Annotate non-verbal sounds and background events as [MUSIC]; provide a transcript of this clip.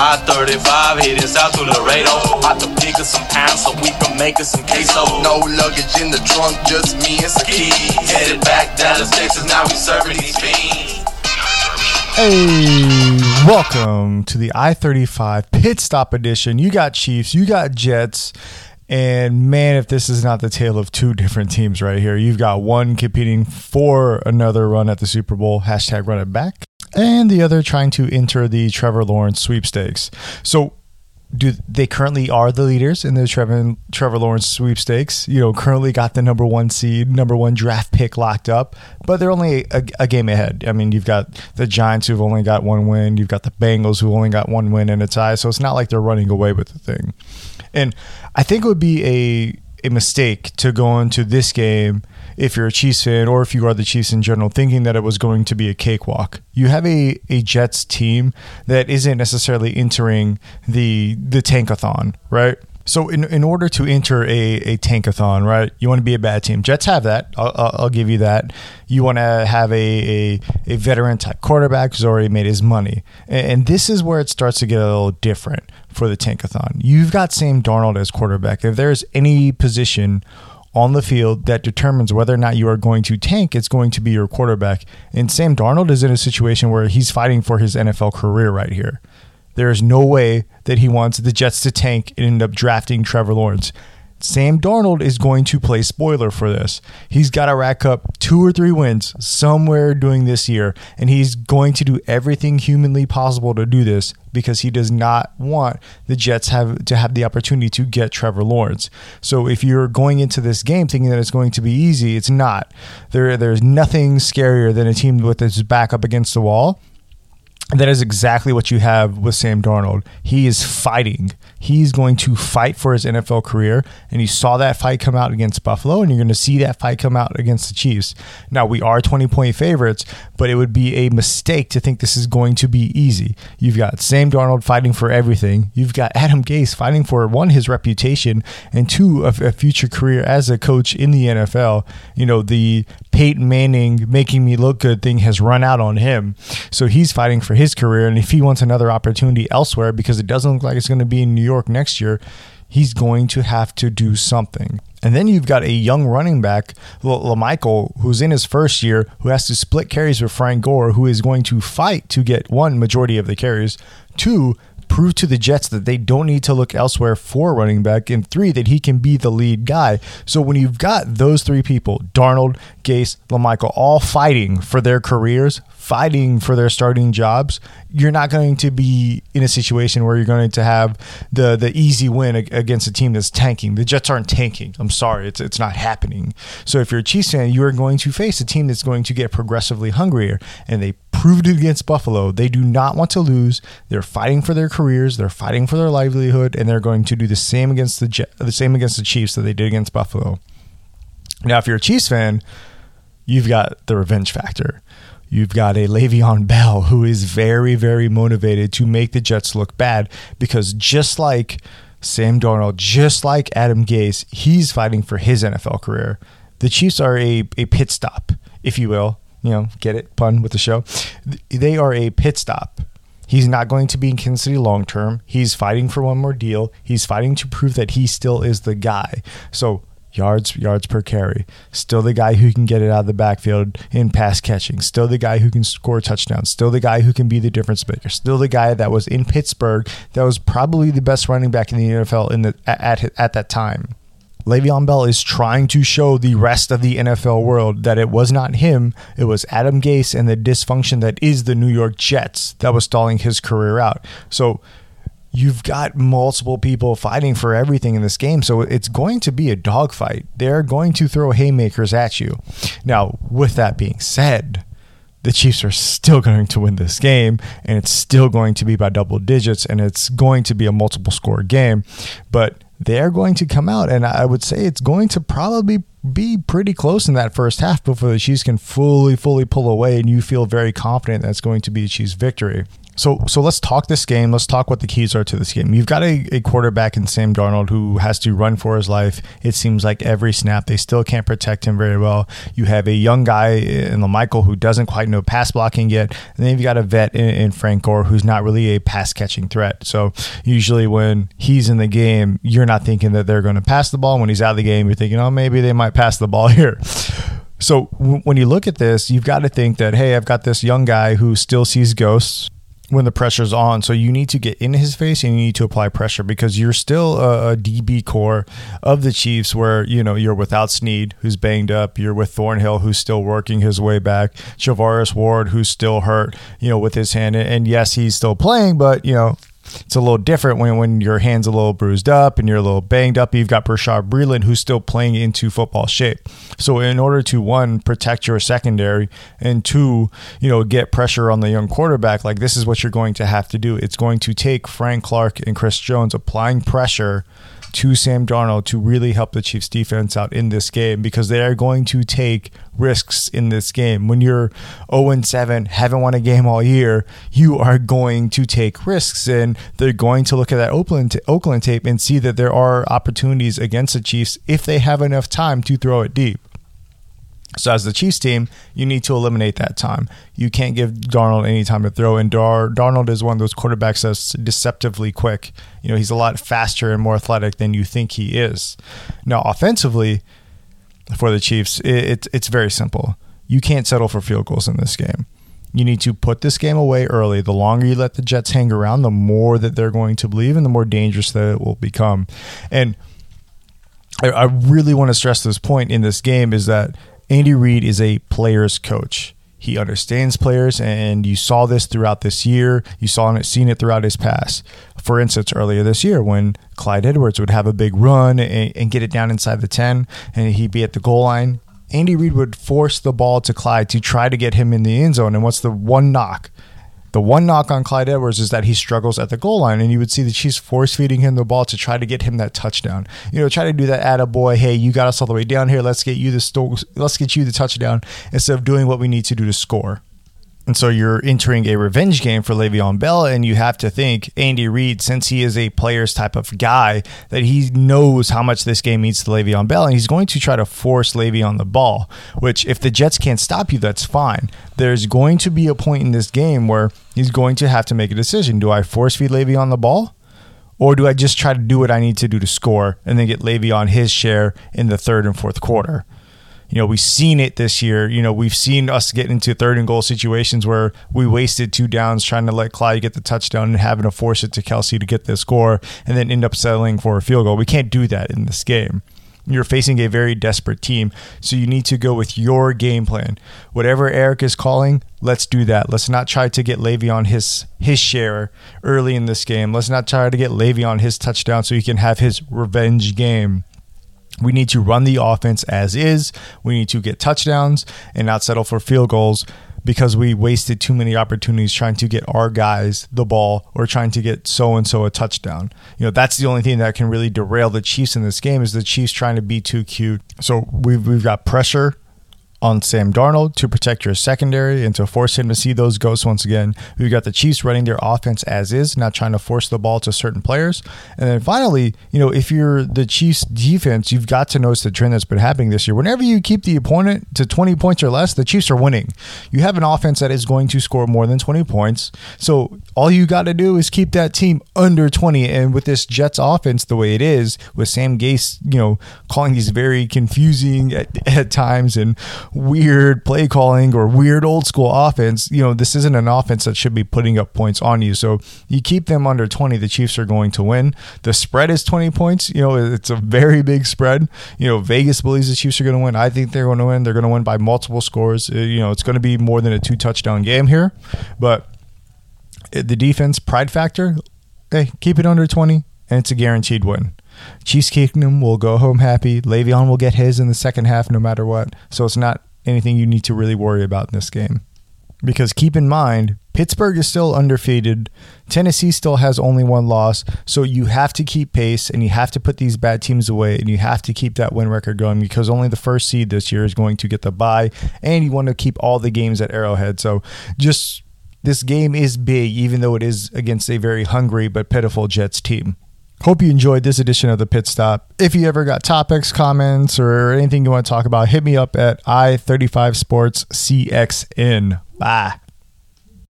I-35 heading south to Laredo. About to pick up some pounds so we can make us some queso. No luggage in the trunk, just me and some keys. Headed back Dallas, Texas, now we serving these fiends. Hey, welcome to the I 35 pit stop edition. You got Chiefs, you got Jets, and man, if this is not the tale of two different teams right here, you've got one competing for another run at the Super Bowl, hashtag run it back, and the other trying to enter the Trevor Lawrence sweepstakes. So, do they currently are the leaders in the Trevor Trevor Lawrence sweepstakes? You know, currently got the number one seed, number one draft pick locked up, but they're only a, a, game ahead. I mean, you've got the Giants who've only got one win, you've got the Bengals who only got one win in a tie, so it's not like they're running away with the thing. And I think it would be a a mistake to go into this game if you're a Chiefs fan or if you are the Chiefs in general, thinking that it was going to be a cakewalk. You have a, a Jets team that isn't necessarily entering the the tankathon, right? So in, in order to enter a, a tankathon, right, you want to be a bad team. Jets have that. I'll, I'll give you that. You want to have a, a, a, veteran type quarterback who's already made his money. And, this is where it starts to get a little different for the tankathon. You've got Sam Darnold as quarterback. If there's any position on the field that determines whether or not you are going to tank, it's going to be your quarterback. And Sam Darnold is in a situation where he's fighting for his NFL career right here. There is no way that he wants the Jets to tank and end up drafting Trevor Lawrence. Sam Darnold is going to play spoiler for this. He's got to rack up two or three wins somewhere during this year, and he's going to do everything humanly possible to do this because he does not want the Jets have to have the opportunity to get Trevor Lawrence. So if you're going into this game thinking that it's going to be easy, it's not. There, there's nothing scarier than a team with its back up against the wall that is exactly what you have with Sam Darnold. He is fighting. He's going to fight for his NFL career. And you saw that fight come out against Buffalo, and you're going to see that fight come out against the Chiefs. Now, we are 20 point favorites, but it would be a mistake to think this is going to be easy. You've got Sam Darnold fighting for everything. You've got Adam Gase fighting for one, his reputation, and two, a, future career as a coach in the NFL. You know, the Peyton Manning making me look good thing has run out on him. So he's fighting for his career. And if he wants another opportunity elsewhere, because it doesn't look like it's going to be in New York next year, he's going to have to do something. And then you've got a young running back, La'Mical, who's in his first year, who has to split carries with Frank Gore, who is going to fight to get one majority of the carries, two prove to the Jets that they don't need to look elsewhere for running back, and three, that he can be the lead guy. So when you've got those three people, Darnold, Gase, La'Mical, all fighting for their careers, fighting for their starting jobs, you're not going to be in a situation where you're going to have the the easy win against a team that's tanking. The Jets aren't tanking. I'm sorry, it's it's not happening. So if you're a Chiefs fan, you are going to face a team that's going to get progressively hungrier, and they proved it against Buffalo. They do not want to lose. They're fighting for their careers. They're fighting for their livelihood, and they're going to do the same against the Jet, the same against the Chiefs that they did against Buffalo. Now, if you're a Chiefs fan, you've got the revenge factor. You've got a Le'Veon Bell who is very, very motivated to make the Jets look bad because just like Sam Darnold, just like Adam Gase, he's fighting for his NFL career. The Chiefs are a, a pit stop, if you will. You know, get it? Pun with the show. They are a pit stop. He's not going to be in Kansas City long term. He's fighting for one more deal. He's fighting to prove that he still is the guy. So yards yards per carry. Still the guy who can get it out of the backfield in pass catching. Still the guy who can score touchdowns. Still the guy who can be the difference maker. Still the guy that was in Pittsburgh that was probably the best running back in the NFL in the at at that time. Le'Veon Bell is trying to show the rest of the NFL world that it was not him, it was Adam Gase and the dysfunction that is the New York Jets that was stalling his career out. So you've got multiple people fighting for everything in this game. So it's going to be a dogfight. They're going to throw haymakers at you. Now, with that being said, the Chiefs are still [LAUGHS] going to win this game, and it's still going to be by double digits, and it's going to be a multiple score game. But they're going to come out, and I would say it's going to probably be pretty close in that first half before the Chiefs can fully, fully pull away, and you feel very confident that's going to be a Chiefs victory. So so let's talk this game. Let's talk what the keys are to this game. You've got a, a quarterback in Sam Darnold who has to run for his life. It seems like every snap they still can't protect him very well. You have a young guy in Michael who doesn't quite know pass blocking yet, and then you've got a vet in, in Frank Gore who's not really a pass catching threat. So usually when he's in the game, you're not thinking that they're going to pass the ball. When he's out of the game, you're thinking, oh, maybe they might pass the ball [LAUGHS] here. So when you look at this, you've got to think that hey, I've got this young guy who still sees ghosts when the pressure's on. So you need to get in his face and you need to apply pressure because you're still a, a, DB core of the Chiefs where, you know, you're without Sneed, who's banged up. You're with Thornhill, who's still working his way back. Charvarius Ward, who's still hurt, you know, with his hand. And yes, he's still playing, but, you know, it's a little different when, when your hand's a little bruised up and you're a little banged up. You've got Bashaud Breeland who's still playing into football shape. So in order to one protect your secondary and two, you know, get pressure on the young quarterback, like this is what you're going to have to do. It's going to take Frank Clark and Chris Jones applying pressure to Sam Darnold to really help the Chiefs defense out in this game because they are going to take risks in this game. When you're 0 7, haven't won a game all year, you are going to take risks and they're going to look at that Oakland, Oakland tape and see that there are opportunities against the Chiefs if they have enough time to throw it deep. So as the Chiefs team, you need to eliminate that time. You can't give Darnold any time to throw. And Dar- Darnold is one of those quarterbacks that's deceptively quick. You know, he's a lot faster and more athletic than you think he is. Now, offensively, for the Chiefs, it, it, it's very simple. You can't settle for field goals in this game. You need to put this game away early. The longer you let the Jets hang around, the more that they're going to believe and the more dangerous that it will become. And I, I really want to stress this point in this game is that Andy Reid is a player's coach. He understands players, and you saw this throughout this year. You saw it, seen it throughout his past. For instance, earlier this year, when Clyde Edwards would have a big run and, and get it down inside the 10, and he'd be at the goal line, Andy Reid would force the ball to Clyde to try to get him in the end zone. And what's the one knock? The one knock on Clyde Edwards is that he struggles at the goal line, and you would see the Chiefs force feeding him the ball to try to get him that touchdown. You know, try to do that at a boy. Hey, you got us all the way down here. Let's get you the sto- let's get you the touchdown instead of doing what we need to do to score. And so you're entering a revenge game for Le'Veon Bell, and you have to think Andy Reid, since he is a player's type of guy, that he knows how much this game means to Le'Veon Bell, and he's going to try to force Le'Veon the ball. Which, if the Jets can't stop you, that's fine. There's going to be a point in this game where he's going to have to make a decision: Do I force feed Le'Veon the ball? Or do I just try to do what I need to do to score and then get Le'Veon his share in the third and fourth quarter? You know, we've seen it this year. You know, we've seen us get into third and goal situations where we wasted two downs trying to let Clyde get the touchdown and having to force it to Kelce to get the score and then end up settling for a field goal. We can't do that in this game. You're facing a very desperate team, so you need to go with your game plan. Whatever Eric is calling, let's do that. Let's not try to get Le'Veon his his share early in this game. Let's not try to get Le'Veon his touchdown so he can have his revenge game. We need to run the offense as is. We need to get touchdowns and not settle for field goals because we wasted too many opportunities trying to get our guys the ball or trying to get so and so a touchdown. You know, that's the only thing that can really derail the Chiefs in this game is the Chiefs trying to be too cute. So we've we've got pressure on Sam Darnold to protect your secondary and to force him to see those ghosts once again. We've got the Chiefs running their offense as is, not trying to force the ball to certain players. And then finally, you know, if you're the Chiefs defense, you've got to notice the trend that's been happening this year. Whenever you keep the opponent to 20 points or less, the Chiefs are winning. You have an offense that is going to score more than 20 points. So all you got to do is keep that team under 20. And with this Jets offense the way it is, with Sam Gase, you know, calling these very confusing at, [LAUGHS] at times and weird play calling or weird old school offense, you know, this isn't an offense that should be putting up points on you. So you keep them under 20, the Chiefs are going to win. The spread is 20 points. You know, it's a very big spread. You know, Vegas believes the Chiefs are going to win. I think they're going to win. They're going to win by multiple scores. Uh, you know, it's going to be more than a two touchdown game here. But the defense, pride factor, hey, keep it under 20, and it's a guaranteed win. Chiefs Kingdom will go home happy. Le'Veon will get his in the second half no matter what. So it's not anything you need to really worry about in this game. Because keep in mind, Pittsburgh is still undefeated. Tennessee still has only one loss. So you have to keep pace and you have to put these bad teams away and you have to keep that win record going because only the first seed this year is going to get the bye. And you want to keep all the games at Arrowhead. So just this game is big, even though it is against a very hungry but pitiful Jets team. Hope you enjoyed this edition of the Pit Stop. If you ever got topics, comments, or anything you want to talk about, hit me up at i35sportscxn. Bye.